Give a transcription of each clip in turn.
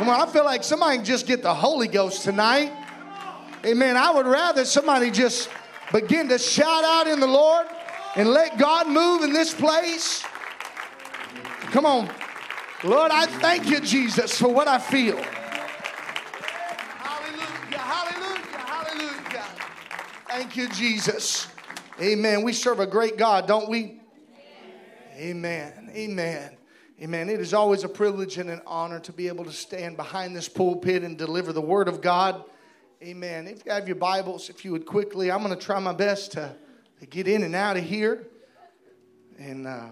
Come on, I feel like somebody can just get the Holy Ghost tonight. Amen. I would rather somebody just begin to shout out in the Lord and let God move in this place. Come on. Lord, I thank you, Jesus, for what I feel. Hallelujah, hallelujah, hallelujah. Thank you, Jesus. Amen. We serve a great God, don't we? Amen. Amen. Amen. It is always a privilege and an honor to be able to stand behind this pulpit and deliver the word of God. Amen. If you have your Bibles, if you would quickly, I'm going to try my best to, to get in and out of here and uh,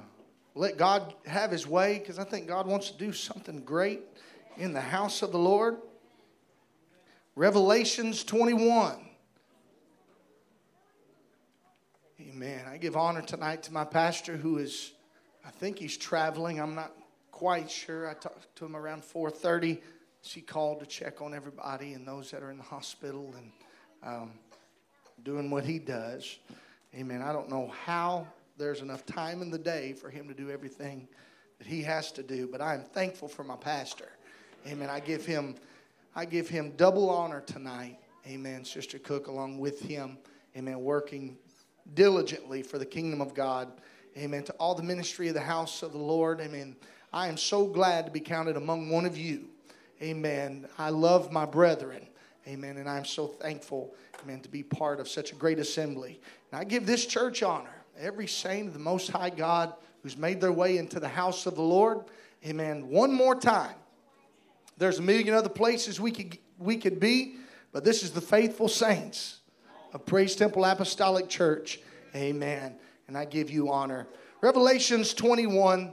let God have his way because I think God wants to do something great in the house of the Lord. Revelations 21. Amen. I give honor tonight to my pastor who is, I think he's traveling. I'm not quite sure. I talked to him around 4:30. She called to check on everybody and those that are in the hospital and um, doing what he does. Amen. I don't know how there's enough time in the day for him to do everything that he has to do, but I am thankful for my pastor. Amen. I give him, I give him double honor tonight. Amen. Sister Cook, along with him. Amen. Working diligently for the kingdom of God. Amen. To all the ministry of the house of the Lord. Amen. I am so glad to be counted among one of you. Amen. I love my brethren. Amen. And I'm so thankful, amen, to be part of such a great assembly. And I give this church honor. Every saint of the Most High God who's made their way into the house of the Lord. Amen. One more time. There's a million other places we could, we could be, but this is the faithful saints of Praise Temple Apostolic Church. Amen. And I give you honor. Revelations 21.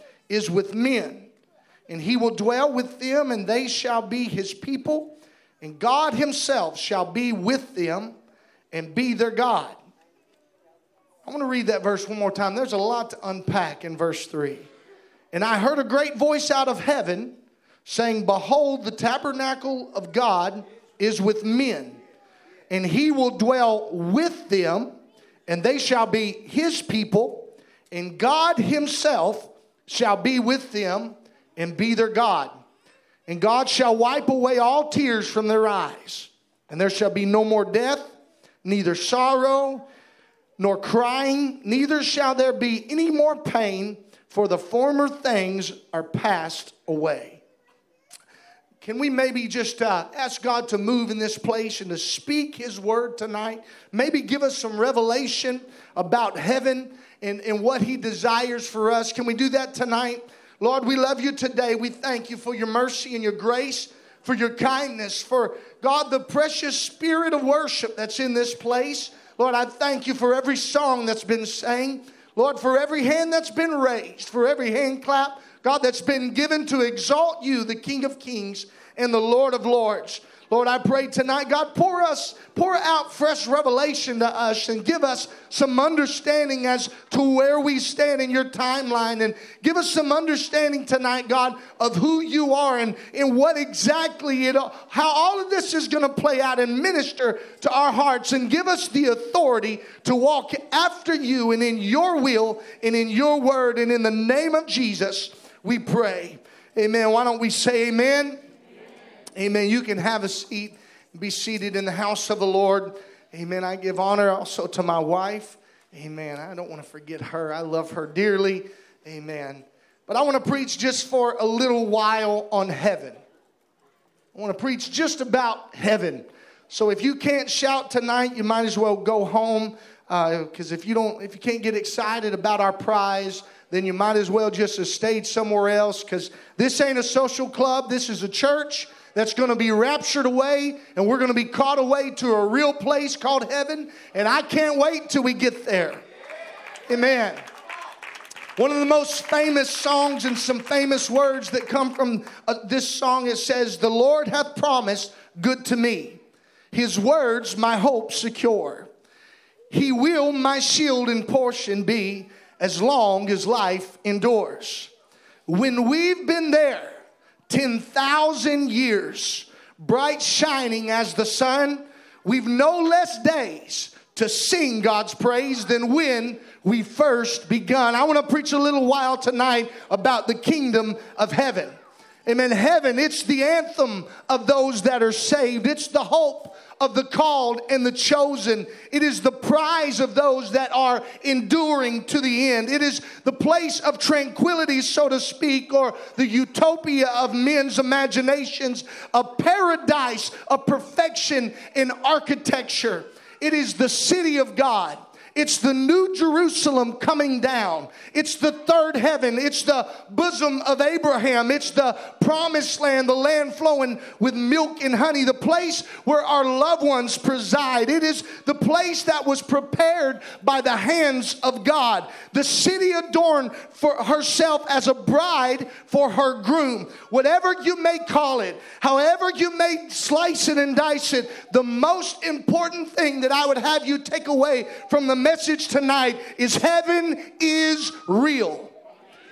is with men, and he will dwell with them, and they shall be his people, and God himself shall be with them and be their God. I want to read that verse one more time. There's a lot to unpack in verse 3. And I heard a great voice out of heaven saying, Behold, the tabernacle of God is with men, and he will dwell with them, and they shall be his people, and God himself shall be with them and be their God. And God shall wipe away all tears from their eyes, and there shall be no more death, neither sorrow nor crying, neither shall there be any more pain, for the former things are passed away. Can we maybe just uh, ask God to move in this place and to speak His word tonight? Maybe give us some revelation about heaven and, and what He desires for us. Can we do that tonight? Lord, we love you today. We thank you for your mercy and your grace, for your kindness, for God, the precious spirit of worship that's in this place. Lord, I thank you for every song that's been sang. Lord, for every hand that's been raised, for every hand clap God, that's been given to exalt you, the King of Kings and the Lord of Lords. Lord, I pray tonight, God, pour us, pour out fresh revelation to us and give us some understanding as to where we stand in your timeline and give us some understanding tonight, God, of who you are and, and what exactly it, how all of this is going to play out and minister to our hearts and give us the authority to walk after you and in your will and in your word and in the name of Jesus we pray. Amen. Why don't we say amen? Amen. You can have a seat, be seated in the house of the Lord. Amen. I give honor also to my wife. Amen. I don't want to forget her. I love her dearly. Amen. But I want to preach just for a little while on heaven. I want to preach just about heaven. So if you can't shout tonight, you might as well go home because uh, if you don't, if you can't get excited about our prize, then you might as well just have stayed somewhere else because this ain't a social club. This is a church that's going to be raptured away and we're going to be caught away to a real place called heaven. And I can't wait till we get there. Amen. One of the most famous songs and some famous words that come from uh, this song it says, The Lord hath promised good to me. His words my hope secure. He will my shield and portion be as long as life endures. When we've been there 10,000 years, bright shining as the sun, we've no less days to sing God's praise than when we first begun. I want to preach a little while tonight about the kingdom of heaven. Amen. Heaven, it's the anthem of those that are saved. It's the hope of the called and the chosen. It is the prize of those that are enduring to the end. It is the place of tranquility, so to speak, or the utopia of men's imaginations, a paradise of perfection in architecture. It is the city of God. It's the new Jerusalem coming down. It's the third heaven. It's the bosom of Abraham. It's the promised land, the land flowing with milk and honey, the place where our loved ones preside. It is the place that was prepared by the hands of God. The city adorned for herself as a bride for her groom. Whatever you may call it, however you may slice it and dice it, the most important thing that I would have you take away from the message tonight is heaven is real.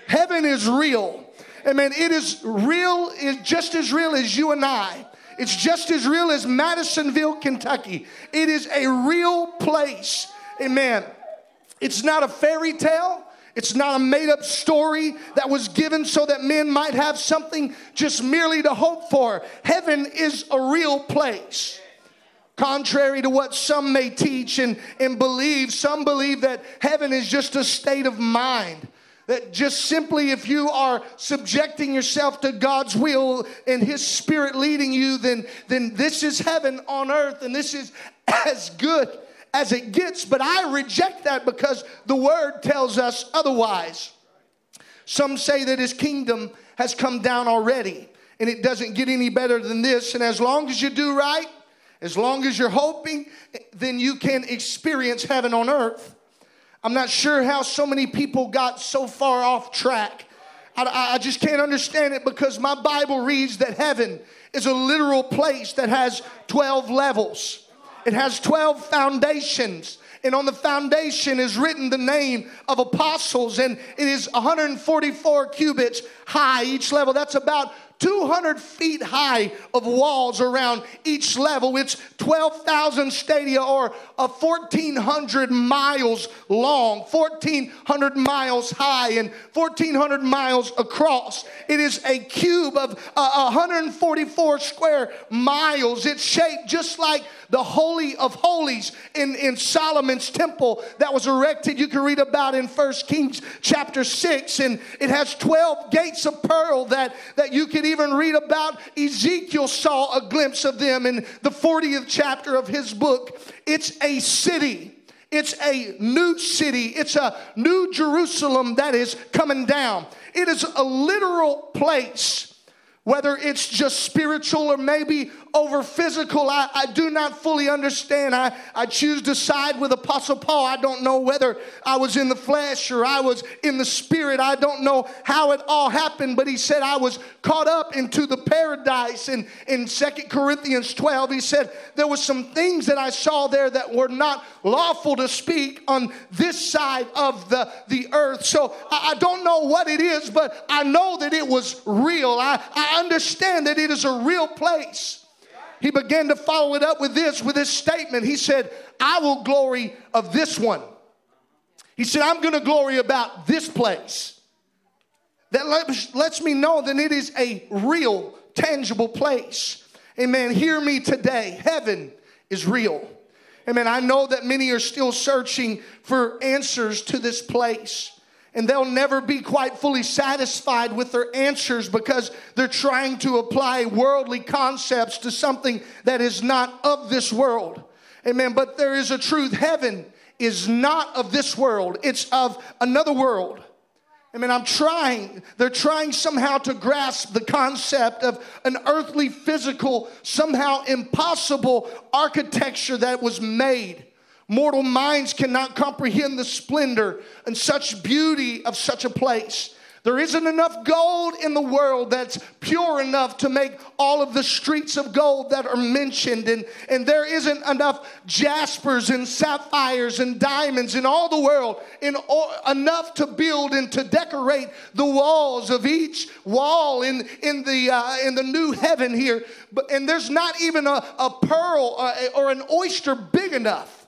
Heaven is real. Amen. It is real, is just as real as you and I. It's just as real as Madisonville, Kentucky. It is a real place. Amen. It's not a fairy tale. It's not a made up story that was given so that men might have something just merely to hope for. Heaven is a real place. Contrary to what some may teach and, and believe, some believe that heaven is just a state of mind. That just simply, if you are subjecting yourself to God's will and His Spirit leading you, then, then this is heaven on earth and this is as good as it gets. But I reject that because the Word tells us otherwise. Some say that His kingdom has come down already and it doesn't get any better than this. And as long as you do right, as long as you're hoping, then you can experience heaven on earth. I'm not sure how so many people got so far off track. I, I, just can't understand it because my Bible reads that heaven is a literal place that has 12 levels, it has 12 foundations. And on the foundation is written the name of apostles, and it is 144 cubits high each level. That's about 200 feet high of walls around each level. It's 12,000 stadia or a 1,400 miles long, 1,400 miles high, and 1,400 miles across. It is a cube of uh, 144 square miles. It's shaped just like the Holy of Holies in, in Solomon's temple that was erected. You can read about in First Kings chapter 6. And it has 12 gates of pearl that, that you can even read about. Ezekiel saw a glimpse of them in the 40th chapter of his book. It's a city. It's a new city. It's a new Jerusalem that is coming down. It is a literal place whether it's just spiritual or maybe over physical, I, I do not fully understand. I, I choose to side with Apostle Paul. I don't know whether I was in the flesh or I was in the spirit. I don't know how it all happened, but he said I was caught up into the paradise. And in Second Corinthians 12, he said there were some things that I saw there that were not lawful to speak on this side of the, the earth. So I, I don't know what it is, but I know that it was real. I, I understand that it is a real place he began to follow it up with this, with this statement. He said, I will glory of this one. He said, I'm going to glory about this place. That lets me know that it is a real, tangible place. Amen. Hear me today. Heaven is real. Amen. I know that many are still searching for answers to this place and they'll never be quite fully satisfied with their answers because they're trying to apply worldly concepts to something that is not of this world. Amen. But there is a truth heaven is not of this world, it's of another world. I mean, I'm trying, they're trying somehow to grasp the concept of an earthly, physical, somehow impossible architecture that was made Mortal minds cannot comprehend the splendor and such beauty of such a place. There isn't enough gold in the world that's pure enough to make all of the streets of gold that are mentioned. And, and there isn't enough jaspers and sapphires and diamonds in all the world in, enough to build and to decorate the walls of each wall in, in, the, uh, in the new heaven here. But, and there's not even a, a pearl or, uh, or an oyster big enough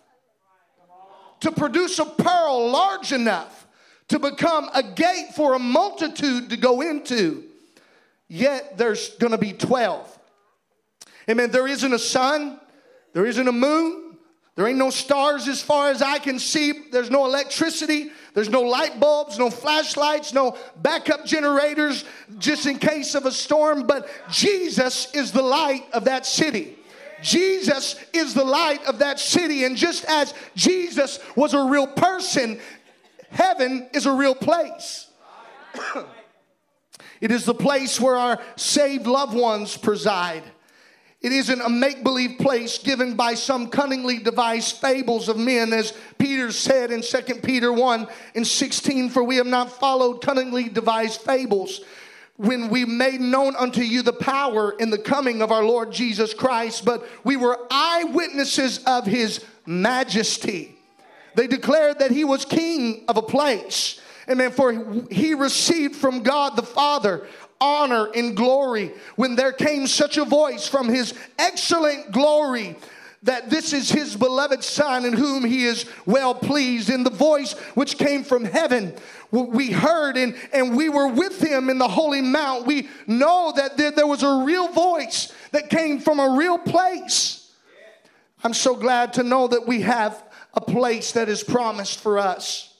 to produce a pearl large enough to become a gate for a multitude to go into. Yet there's going to be 12. Amen. There isn't a sun, there isn't a moon, there ain't no stars as far as I can see. There's no electricity. There's no light bulbs, no flashlights, no backup generators just in case of a storm. But Jesus is the light of that city. Jesus is the light of that city. And just as Jesus was a real person, Heaven is a real place. it is the place where our saved loved ones preside. It isn't a make believe place given by some cunningly devised fables of men, as Peter said in 2 Peter 1 and 16, for we have not followed cunningly devised fables when we made known unto you the power in the coming of our Lord Jesus Christ, but we were eyewitnesses of his majesty. They declared that he was king of a place. Amen. For he received from God the Father honor and glory when there came such a voice from his excellent glory that this is his beloved son in whom he is well pleased. In the voice which came from heaven we heard and, and we were with him in the holy mount. We know that there, there was a real voice that came from a real place. I'm so glad to know that we have a place that is promised for us.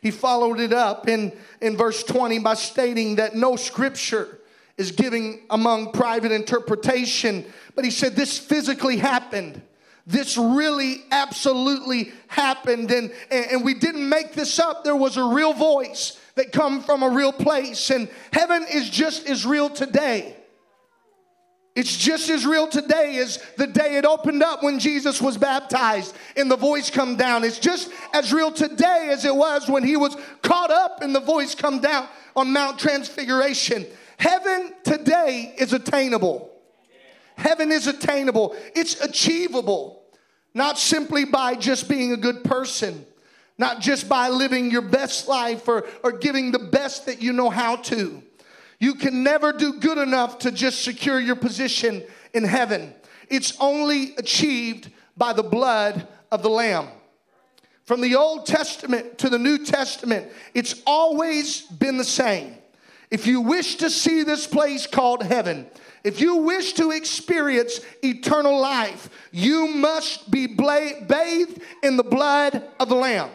He followed it up in, in verse 20 by stating that no scripture is giving among private interpretation, but he said this physically happened. This really absolutely happened, and, and, and we didn't make this up. There was a real voice that come from a real place, and heaven is just as real today it's just as real today as the day it opened up when Jesus was baptized and the voice come down. It's just as real today as it was when he was caught up and the voice come down on Mount Transfiguration. Heaven today is attainable. Heaven is attainable. It's achievable. Not simply by just being a good person, not just by living your best life or, or giving the best that you know how to you can never do good enough to just secure your position in heaven. It's only achieved by the blood of the Lamb. From the Old Testament to the New Testament, it's always been the same. If you wish to see this place called heaven, if you wish to experience eternal life, you must be bathed in the blood of the Lamb.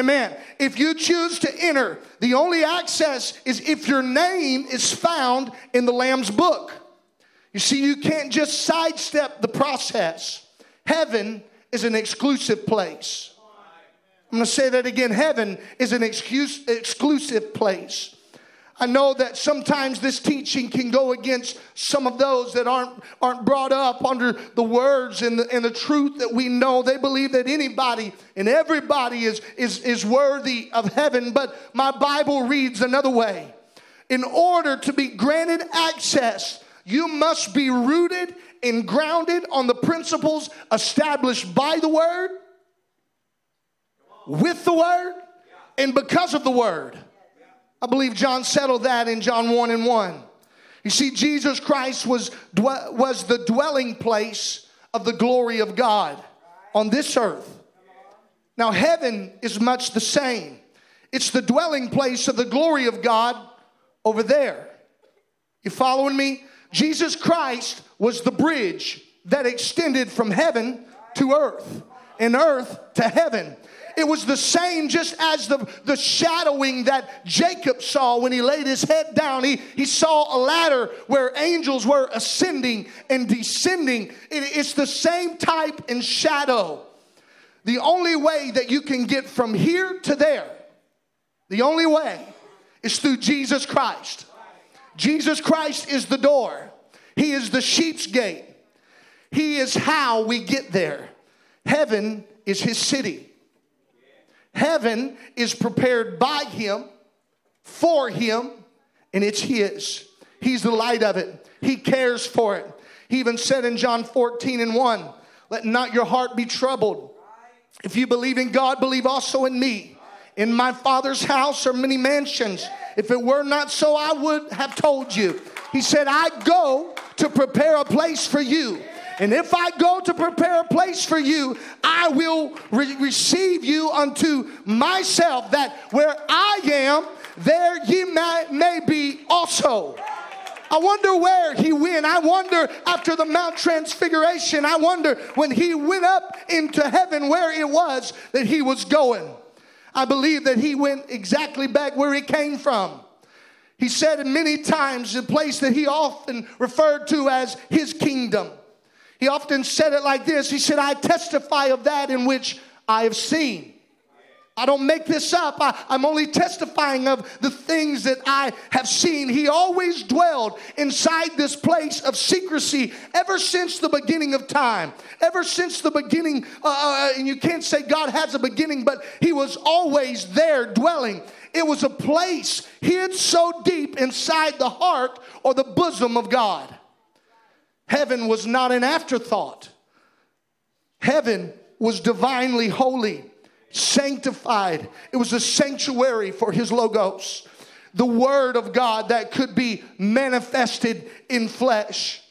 Amen. If you choose to enter, the only access is if your name is found in the Lamb's book. You see, you can't just sidestep the process. Heaven is an exclusive place. I'm going to say that again. Heaven is an excuse, exclusive place. I know that sometimes this teaching can go against some of those that aren't, aren't brought up under the words and the, and the truth that we know. They believe that anybody and everybody is, is, is worthy of heaven, but my Bible reads another way. In order to be granted access, you must be rooted and grounded on the principles established by the Word, with the Word, and because of the Word. I believe John settled that in John 1 and 1. You see, Jesus Christ was, was the dwelling place of the glory of God on this earth. Now, heaven is much the same. It's the dwelling place of the glory of God over there. You following me? Jesus Christ was the bridge that extended from heaven to earth and earth to heaven. It was the same just as the, the shadowing that Jacob saw when he laid his head down. He, he saw a ladder where angels were ascending and descending. It, it's the same type and shadow. The only way that you can get from here to there, the only way is through Jesus Christ. Jesus Christ is the door, He is the sheep's gate. He is how we get there. Heaven is his city. Heaven is prepared by him, for him, and it's his. He's the light of it. He cares for it. He even said in John 14 and 1, let not your heart be troubled. If you believe in God, believe also in me. In my Father's house are many mansions. If it were not so, I would have told you. He said, I go to prepare a place for you. And if I go to prepare a place for you, I will re- receive you unto myself, that where I am, there ye may, may be also. I wonder where he went. I wonder after the Mount Transfiguration, I wonder when he went up into heaven where it was that he was going. I believe that he went exactly back where he came from. He said many times, the place that he often referred to as his kingdom. He often said it like this He said, I testify of that in which I have seen. I don't make this up. I, am only testifying of the things that I have seen. He always dwelled inside this place of secrecy ever since the beginning of time. Ever since the beginning, uh, uh, and you can't say God has a beginning, but He was always there dwelling. It was a place hid so deep inside the heart or the bosom of God. Heaven was not an afterthought, heaven was divinely holy sanctified. It was a sanctuary for his logos, the word of God that could be manifested in flesh.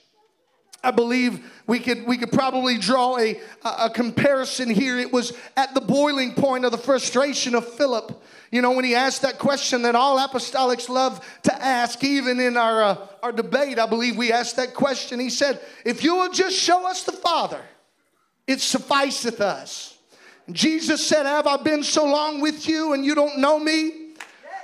I believe we could, we could probably draw a, a comparison here. It was at the boiling point of the frustration of Philip. You know, when he asked that question that all apostolics love to ask, even in our, uh, our debate, I believe we asked that question. He said, If you will just show us the Father, it sufficeth us. Jesus said, Have I been so long with you and you don't know me?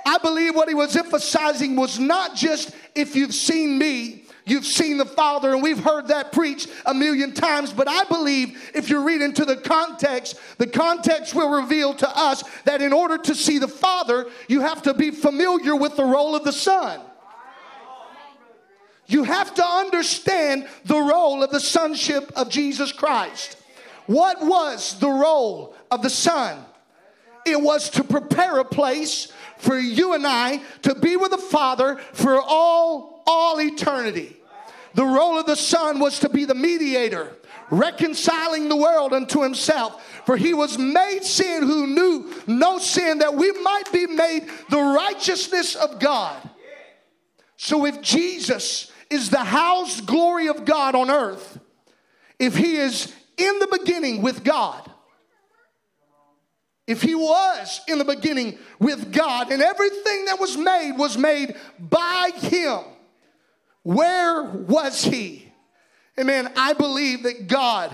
I believe what he was emphasizing was not just if you've seen me, you've seen the Father, and we've heard that preached a million times. But I believe if you read into the context, the context will reveal to us that in order to see the Father, you have to be familiar with the role of the Son. You have to understand the role of the sonship of Jesus Christ. What was the role of the Son? It was to prepare a place for you and I to be with the Father for all, all eternity. The role of the Son was to be the mediator, reconciling the world unto himself. For he was made sin who knew no sin, that we might be made the righteousness of God. So if Jesus is the housed glory of God on earth, if he is in the beginning with God, if he was in the beginning with God and everything that was made was made by him, where was he? Amen. I believe that God,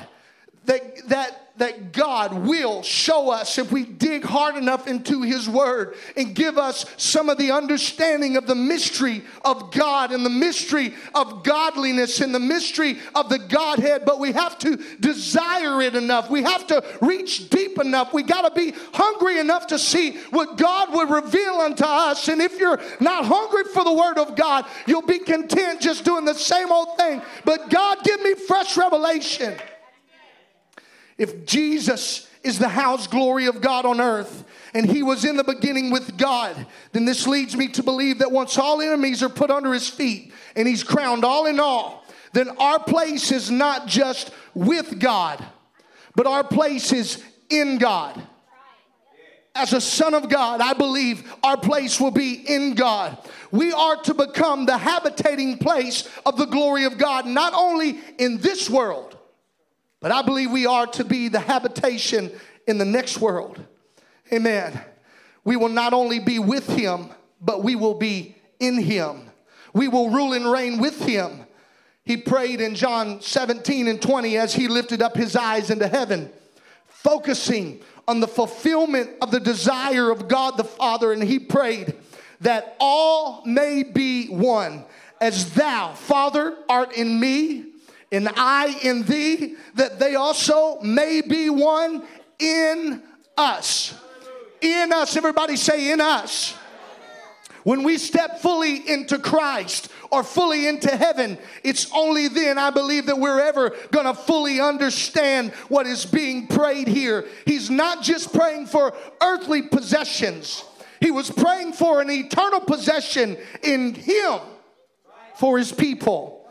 that, that that God will show us if we dig hard enough into His Word and give us some of the understanding of the mystery of God and the mystery of godliness and the mystery of the Godhead. But we have to desire it enough. We have to reach deep enough. We got to be hungry enough to see what God would reveal unto us. And if you're not hungry for the Word of God, you'll be content just doing the same old thing. But God, give me fresh revelation. If Jesus is the house glory of God on earth, and he was in the beginning with God, then this leads me to believe that once all enemies are put under his feet and he's crowned all in all, then our place is not just with God, but our place is in God. As a son of God, I believe our place will be in God. We are to become the habitating place of the glory of God, not only in this world, but I believe we are to be the habitation in the next world. Amen. We will not only be with him, but we will be in him. We will rule and reign with him. He prayed in John 17 and 20 as he lifted up his eyes into heaven, focusing on the fulfillment of the desire of God the Father. And he prayed that all may be one, as thou, Father, art in me and I in thee, that they also may be one in us. In us. Everybody say, in us. When we step fully into Christ or fully into heaven, it's only then I believe that we're ever going to fully understand what is being prayed here. He's not just praying for earthly possessions, he was praying for an eternal possession in Him for His people.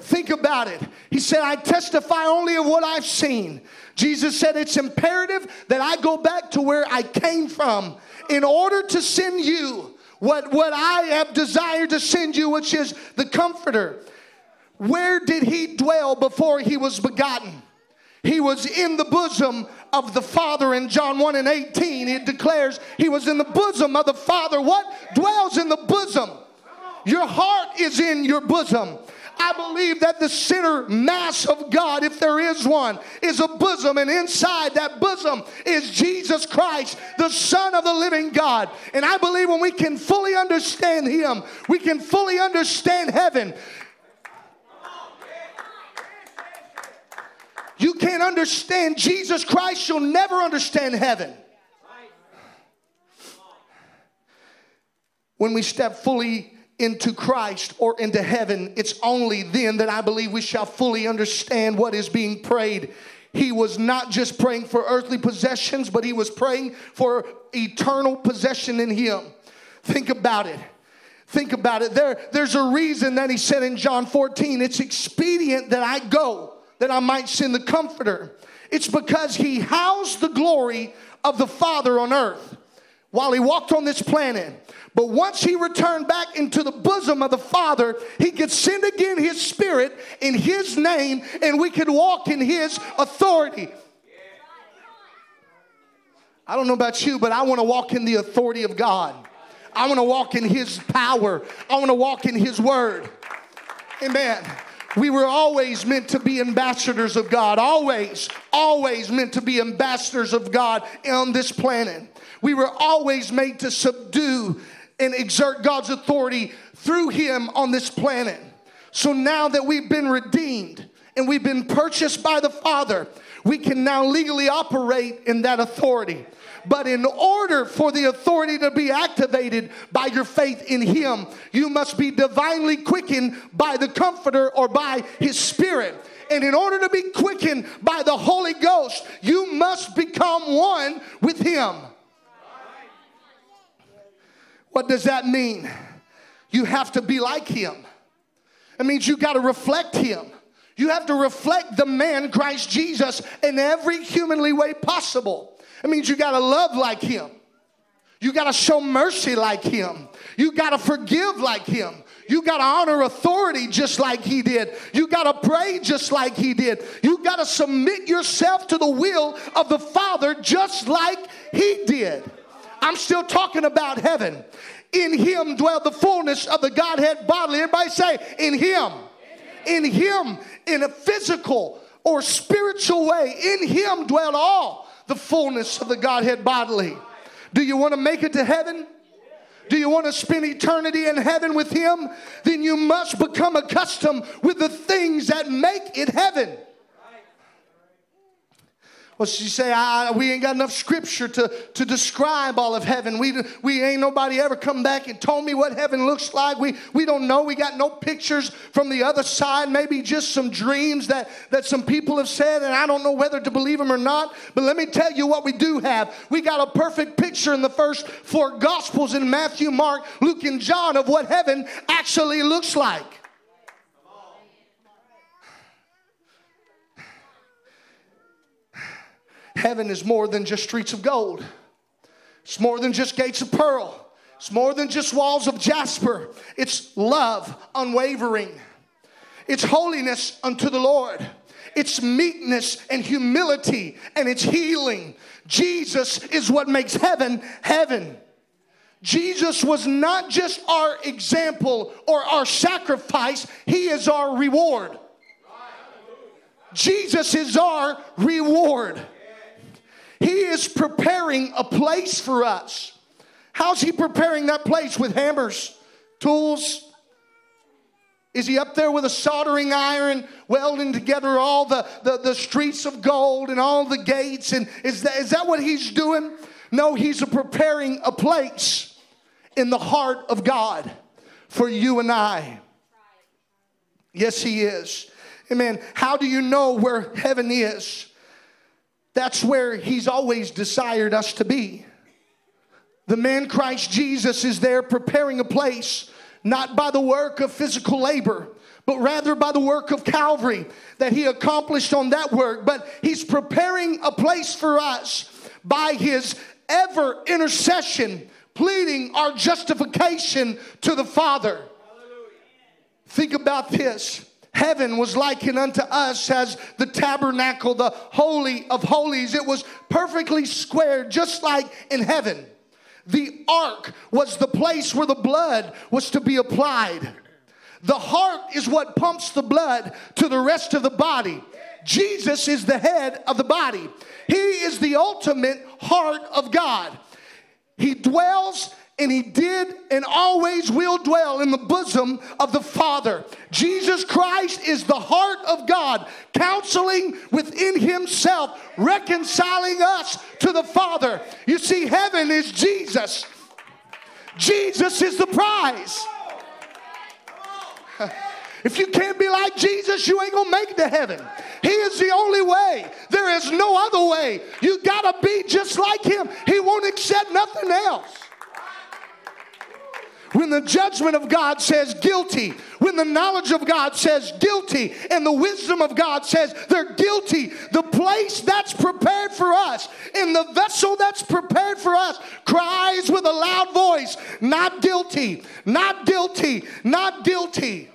Think about it. He said, I testify only of what I've seen. Jesus said, It's imperative that I go back to where I came from in order to send you what, what I have desired to send you, which is the Comforter. Where did he dwell before he was begotten? He was in the bosom of the Father in John 1 and 18. It declares he was in the bosom of the Father. What dwells in the bosom? Your heart is in your bosom. I believe that the center mass of God, if there is one, is a bosom, and inside that bosom is Jesus Christ, the Son of the living God. And I believe when we can fully understand Him, we can fully understand heaven. You can't understand Jesus Christ, you'll never understand heaven. When we step fully into Christ or into heaven, it's only then that I believe we shall fully understand what is being prayed. He was not just praying for earthly possessions, but he was praying for eternal possession in him. Think about it. Think about it. There, there's a reason that he said in John 14, it's expedient that I go, that I might send the comforter. It's because he housed the glory of the Father on earth while he walked on this planet. But once he returned back into the bosom of the Father, he could send again his spirit in his name and we could walk in his authority. I don't know about you, but I want to walk in the authority of God. I want to walk in his power. I want to walk in his word. Amen. We were always meant to be ambassadors of God. Always, always meant to be ambassadors of God on this planet. We were always made to subdue and exert God's authority through him on this planet. So now that we've been redeemed and we've been purchased by the Father, we can now legally operate in that authority. But in order for the authority to be activated by your faith in Him, you must be divinely quickened by the Comforter or by His Spirit. And in order to be quickened by the Holy Ghost, you must become one with Him. What does that mean? You have to be like him. It means you got to reflect him. You have to reflect the man, Christ Jesus, in every humanly way possible. It means you got to love like him. You got to show mercy like him. You got to forgive like him. You got to honor authority just like he did. You got to pray just like he did. You got to submit yourself to the will of the Father just like he did. I'm still talking about heaven. In him dwell the fullness of the Godhead bodily. Everybody say, in him. In him, in a physical or spiritual way, in him dwell all the fullness of the Godhead bodily. Do you want to make it to heaven? Do you want to spend eternity in heaven with him? Then you must become accustomed with the things that make it heaven. Well, she say, I, we ain't got enough scripture to, to describe all of heaven. We, we ain't nobody ever come back and told me what heaven looks like. We, we don't know. We got no pictures from the other side, maybe just some dreams that, that some people have said, and I don't know whether to believe them or not. But let me tell you what we do have. We got a perfect picture in the first four gospels in Matthew, Mark, Luke, and John of what heaven actually looks like. Heaven is more than just streets of gold, it's more than just gates of pearl, it's more than just walls of jasper. It's love, unwavering, it's holiness unto the Lord. It's meekness and humility and it's healing. Jesus is what makes heaven heaven. Jesus was not just our example or our sacrifice, He is our reward. Jesus is our reward. He is preparing a place for us. How's He preparing that place? With hammers, tools? Is He up there with a soldering iron, welding together all the, the, the streets of gold and all the gates? And is that, is that what He's doing? No, He's preparing a place. in the heart of God for you and I. Yes, He is. Amen. How do you know where heaven is? That's where He's always desired us to be. The man Christ Jesus is there preparing a place, not by the work of physical labor, but rather by the work of Calvary that He accomplished on that work. But He's preparing a place for us by His ever intercession, pleading our justification to the Father. Think about this. Heaven was likened unto us as the tabernacle, the holy of holies. It was perfectly squared, just like in heaven. The ark was the place where the blood was to be applied. The heart is what pumps the blood to the rest of the body. Jesus is the head of the body. He is the ultimate heart of God. He dwells and he did and always will dwell in the bosom of the Father. Jesus Christ is the heart of God, counseling within himself, reconciling us to the Father. You see, heaven is Jesus. Jesus is the prize. If you can't be like Jesus, you ain't gonna make it to heaven. He is the only way. There is no other way. You gotta be just like Him. He won't accept nothing else. When the judgment of God says guilty, when the knowledge of God says guilty, and the wisdom of God says they're guilty, the place that's prepared for us, in the vessel that's prepared for us, cries with a loud voice, Not guilty, not guilty, not guilty.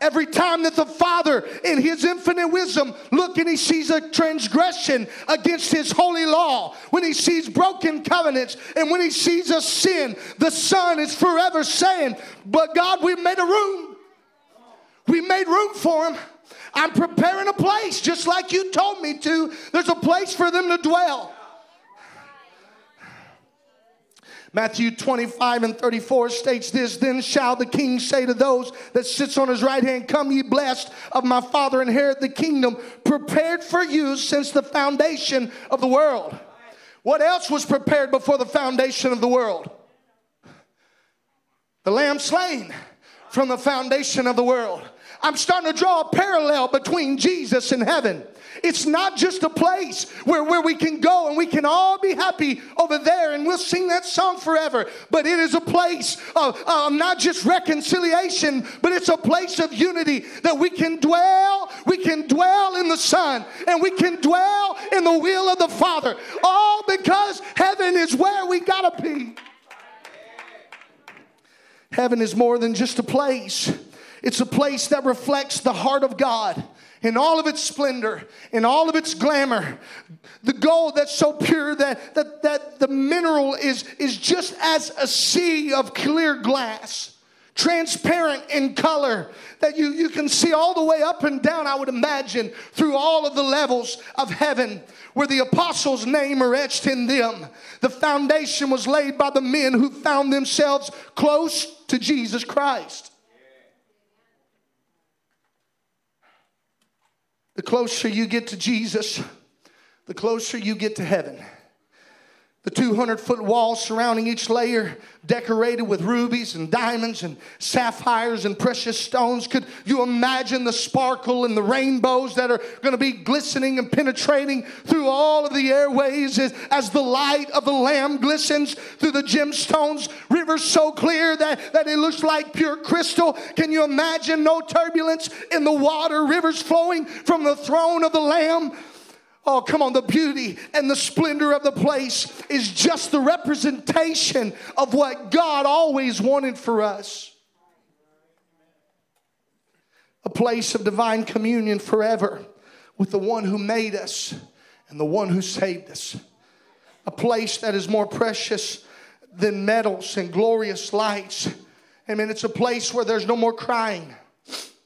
Every time that the Father, in His infinite wisdom, look and He sees a transgression against His holy law, when He sees broken covenants, and when He sees a sin, the Son is forever saying, But God, we made a room. We made room for Him. I'm preparing a place just like you told me to. There's a place for them to dwell. Matthew 25 and 34 states this Then shall the king say to those that sits on his right hand, Come ye blessed of my father, inherit the kingdom prepared for you since the foundation of the world. What else was prepared before the foundation of the world? The lamb slain from the foundation of the world. I'm starting to draw a parallel between Jesus and heaven. It's not just a place where, where we can go and we can all be happy over there and we'll sing that song forever. But it is a place of uh, not just reconciliation, but it's a place of unity that we can dwell. We can dwell in the Son and we can dwell in the will of the Father. All because heaven is where we gotta be. Heaven is more than just a place. It's a place that reflects the heart of God in all of its splendor, in all of its glamour. The gold that's so pure that, that, that the mineral is, is just as a sea of clear glass, transparent in color, that you, you can see all the way up and down, I would imagine, through all of the levels of heaven where the apostles' name are etched in them. The foundation was laid by the men who found themselves close to Jesus Christ. The closer you get to Jesus, the closer you get to heaven. The 200 foot wall surrounding each layer, decorated with rubies and diamonds and sapphires and precious stones. Could you imagine the sparkle and the rainbows that are going to be glistening and penetrating through all of the airways as, as the light of the Lamb glistens through the gemstones? Rivers so clear that, that it looks like pure crystal. Can you imagine no turbulence in the water? Rivers flowing from the throne of the Lamb. Oh, come on, the beauty and the splendor of the place is just the representation of what God always wanted for us. A place of divine communion forever with the one who made us and the one who saved us. A place that is more precious than metals and glorious lights. I mean, it's a place where there's no more crying,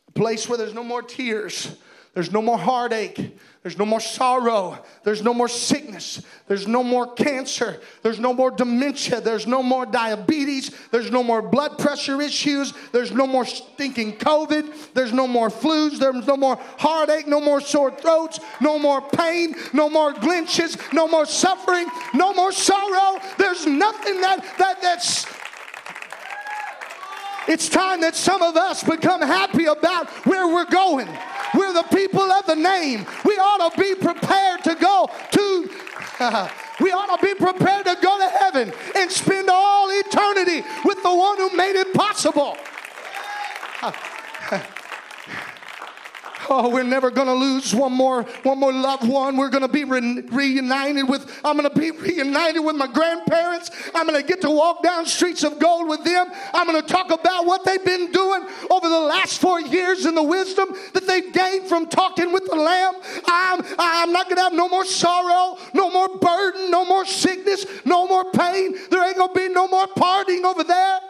a place where there's no more tears, there's no more heartache, there's no more sorrow. There's no more sickness. There's no more cancer. There's no more dementia. There's no more diabetes. There's no more blood pressure issues. There's no more stinking COVID. There's no more flus. There's no more heartache. No more sore throats. No more pain. No more glinches. No more suffering. No more sorrow. There's nothing that, that that's It's time that some of us become happy about where we're going. We're the people of the name. We ought to be prepared to go to, we ought to be prepared to go to heaven and spend all eternity with the one who made it possible. Oh, we're never going to lose one more, one more loved one. We're going to be re- reunited with. I'm going to be reunited with my grandparents. I'm going to get to walk down streets of gold with them. I'm going to talk about what they've been doing over the last four years and the wisdom that they've gained from talking with the Lamb. I'm, I'm not going to have no more sorrow, no more burden, no more sickness, no more pain. There ain't going to be no more partying over there.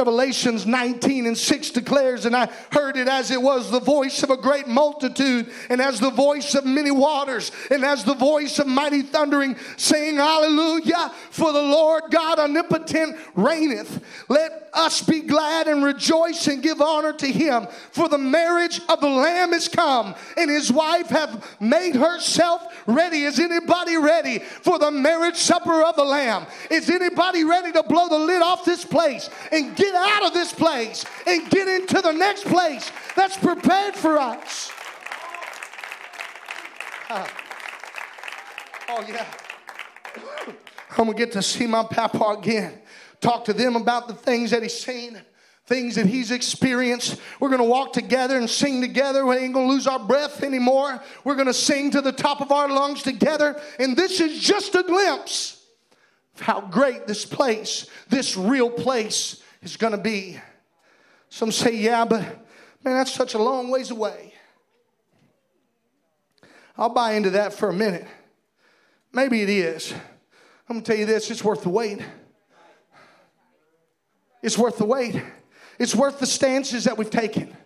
Revelations 19 and 6 declares, and I heard it as it was the voice of a great multitude, and as the voice of many waters, and as the voice of mighty thundering, saying, Hallelujah, for the Lord God omnipotent reigneth. Let us be glad and rejoice and give honor to him, for the marriage of the Lamb is come, and his wife have made herself ready. Is anybody ready for the marriage supper of the Lamb? Is anybody ready to blow the lid off this place and get get out of this place and get into the next place that's prepared for us. Uh, oh, yeah. I'm going to get to see my papa again. Talk to them about the things that he's seen, things that he's experienced. We're going to walk together and sing together. We ain't going to lose our breath anymore. We're going to sing to the top of our lungs together. And this is just a glimpse of how great this place, this real place, is going to be. Some say, yeah, but man, that's such a long ways away. I'll buy into that for a minute. Maybe it is. I'm going to tell you this it's worth the wait. It's worth the wait. It's worth the stances that we've taken.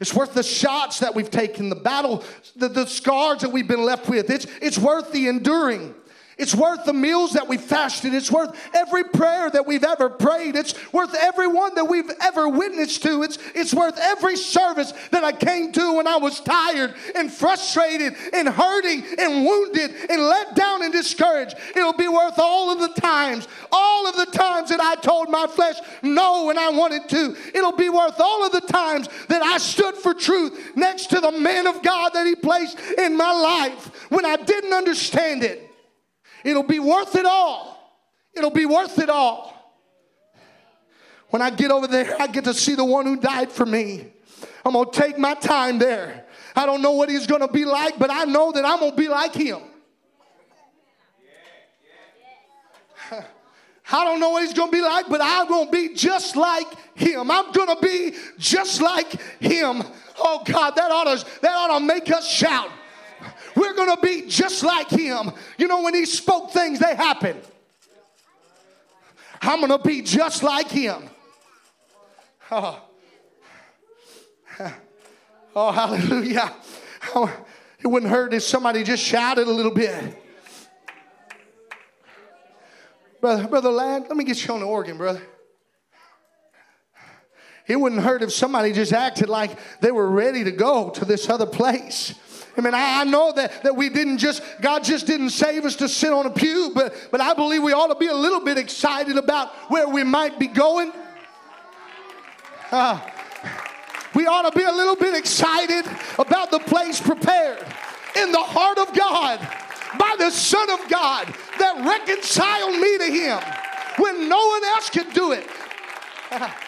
It's worth the shots that we've taken, the battle, the, the scars that we've been left with. It's, it's worth the enduring. It's worth the meals that we fasted. It's worth every prayer that we've ever prayed. It's worth every one that we've ever witnessed to. It's, it's worth every service that I came to when I was tired and frustrated and hurting and wounded and let down and discouraged. It'll be worth all of the times, all of the times that I told my flesh no when I wanted to. It'll be worth all of the times that I stood for truth next to the man of God that He placed in my life when I didn't understand it. It'll be worth it all. It'll be worth it all. When I get over there, I get to see the one who died for me. I'm going to take my time there. I don't know what he's going to be like, but I know that I'm going to be like him. I don't know what he's going to be like, but I'm going to be just like him. I'm going to be just like him. Oh God, that ought to, that ought to make us shout. We're going to be just like him. You know, when he spoke things, they happen. I'm going to be just like him. Oh, oh hallelujah. Oh, it wouldn't hurt if somebody just shouted a little bit. Brother, Brother Lad, let me get you on the organ, brother. It wouldn't hurt if somebody just acted like they were ready to go to this other place. I mean, I, I know that, that we didn't just, God just didn't save us to sit on a pew, but, but I believe we ought to be a little bit excited about where we might be going. Uh, we ought to be a little bit excited about the place prepared in the heart of God by the Son of God that reconciled me to Him when no one else could do it.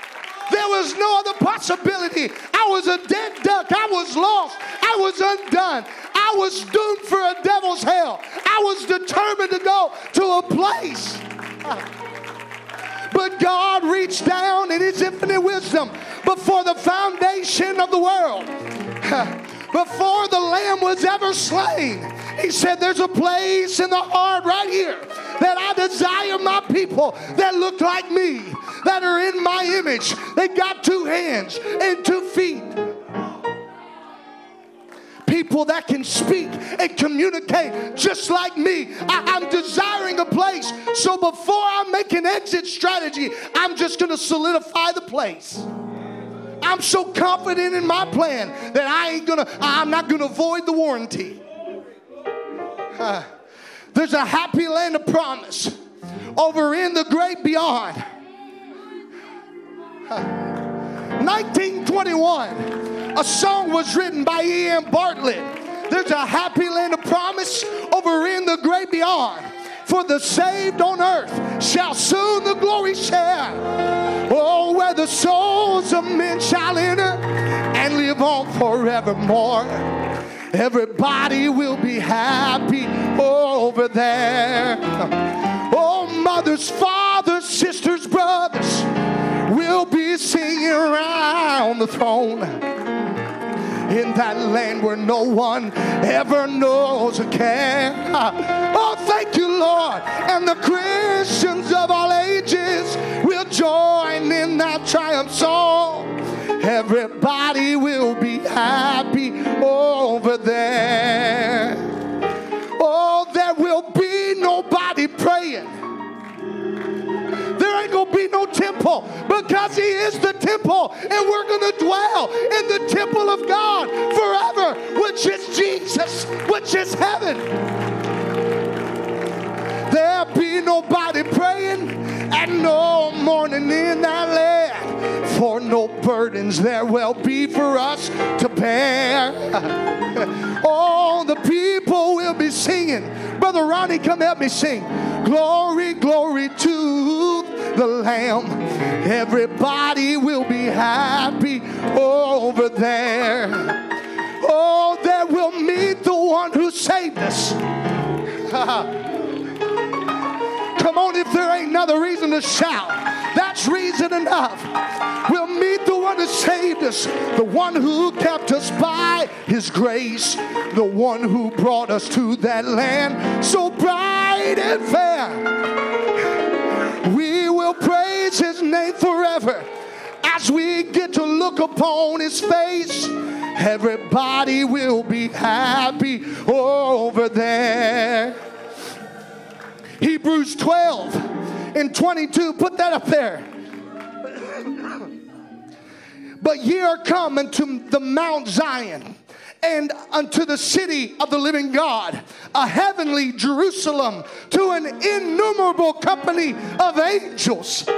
There was no other possibility. I was a dead duck. I was lost. I was undone. I was doomed for a devil's hell. I was determined to go to a place. But God reached down in His infinite wisdom before the foundation of the world, before the Lamb was ever slain. He said, There's a place in the heart right here that I desire my people that look like me, that are in my image. They got two hands and two feet. People that can speak and communicate just like me. I, am desiring a place. So before I make an exit strategy, I'm just going to solidify the place. I'm so confident in my plan that I ain't gonna, I'm not gonna void the warranty. Uh, there's a happy land of promise over in the great beyond. 1921, a song was written by E.M. Bartlett. There's a happy land of promise over in the great beyond. For the saved on earth shall soon the glory share. Oh, where the souls of men shall enter and live on forevermore. Everybody will be happy over there. Oh, mothers, fathers, sisters, brothers will be singing around the throne in that land where no one ever knows a care. Oh, thank you, Lord. And the Christians of all ages will join in that triumph song. Everybody will be happy over there. Oh, there will be nobody praying. There ain't gonna be no temple because He is the temple, and we're gonna dwell in the temple of God forever, which is Jesus, which is heaven. There be nobody praying and no mourning in that land, for no burdens there will be for us to bear. All the people will be singing. Brother Ronnie, come help me sing. Glory, glory to the Lamb. Everybody will be happy over there. Oh, there we'll meet the one who saved us. Come on, if there ain't another reason to shout, that's reason enough. We'll meet the one who saved us, the one who kept us by his grace, the one who brought us to that land so bright and fair. We will praise his name forever as we get to look upon his face. Everybody will be happy over there. Hebrews 12 and 22. Put that up there. but ye are come unto the Mount Zion and unto the city of the living God, a heavenly Jerusalem, to an innumerable company of angels.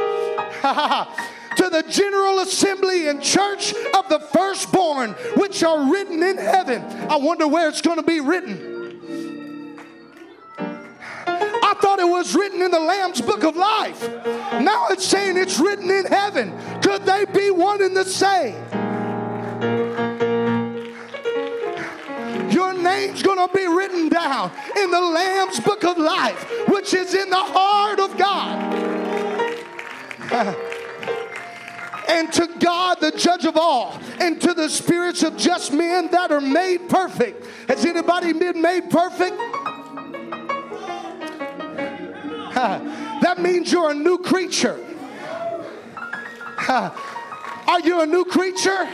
to the general assembly and church of the firstborn, which are written in heaven. I wonder where it's going to be written. Thought it was written in the Lamb's book of life. Now it's saying it's written in heaven. Could they be one and the same? Your name's to be written down in the Lamb's book of life, which is in the heart of God. and to God, the judge of all, and to the spirits of just men that are made perfect. Has anybody been made perfect? that means you're a new creature. Are you a new creature?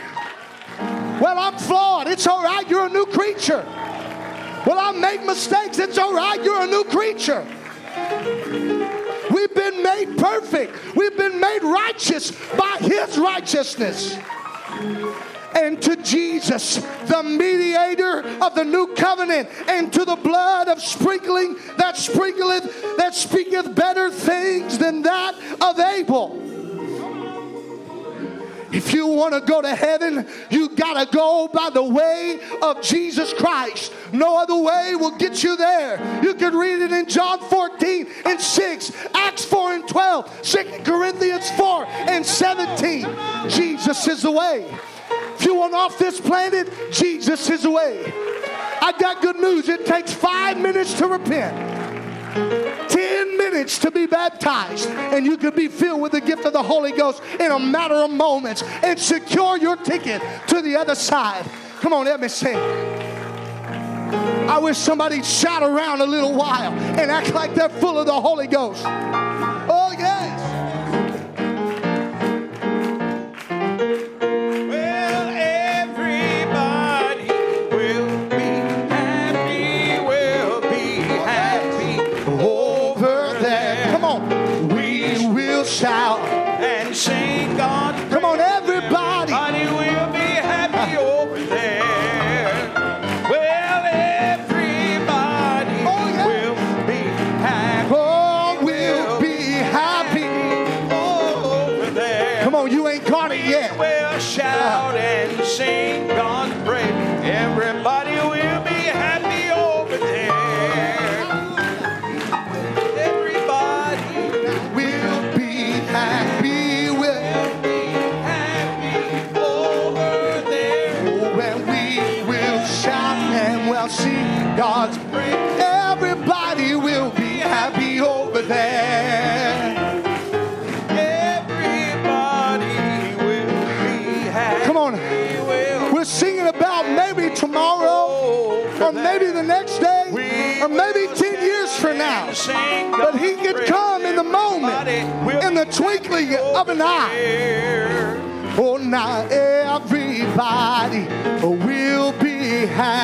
Well, I'm flawed. It's all right. You're a new creature. Well, I make mistakes. It's all right. You're a new creature. We've been made perfect. We've been made righteous by His righteousness. And to Jesus, the mediator of the new covenant, and to the blood of sprinkling that sprinkleth, that speaketh better things than that of Abel. If you want to go to heaven, you got to go by the way of Jesus Christ. No other way will get you there. You can read it in John 14 and 6, Acts 4 and 12, 2 Corinthians 4 and 17. Jesus is the way. You want off this planet, Jesus is the way. I got good news. It takes five minutes to repent. 10 minutes to be baptized, and you could be filled with the gift of the Holy Ghost in a matter of moments and secure your ticket to the other side. Come on, let me sing. I wish somebody'd shout around a little while and act like they're full of the Holy Ghost. Oh, yes. or maybe 10 years from now. But He could come in the moment, in the twinkling of an eye. Oh, now everybody will be happy.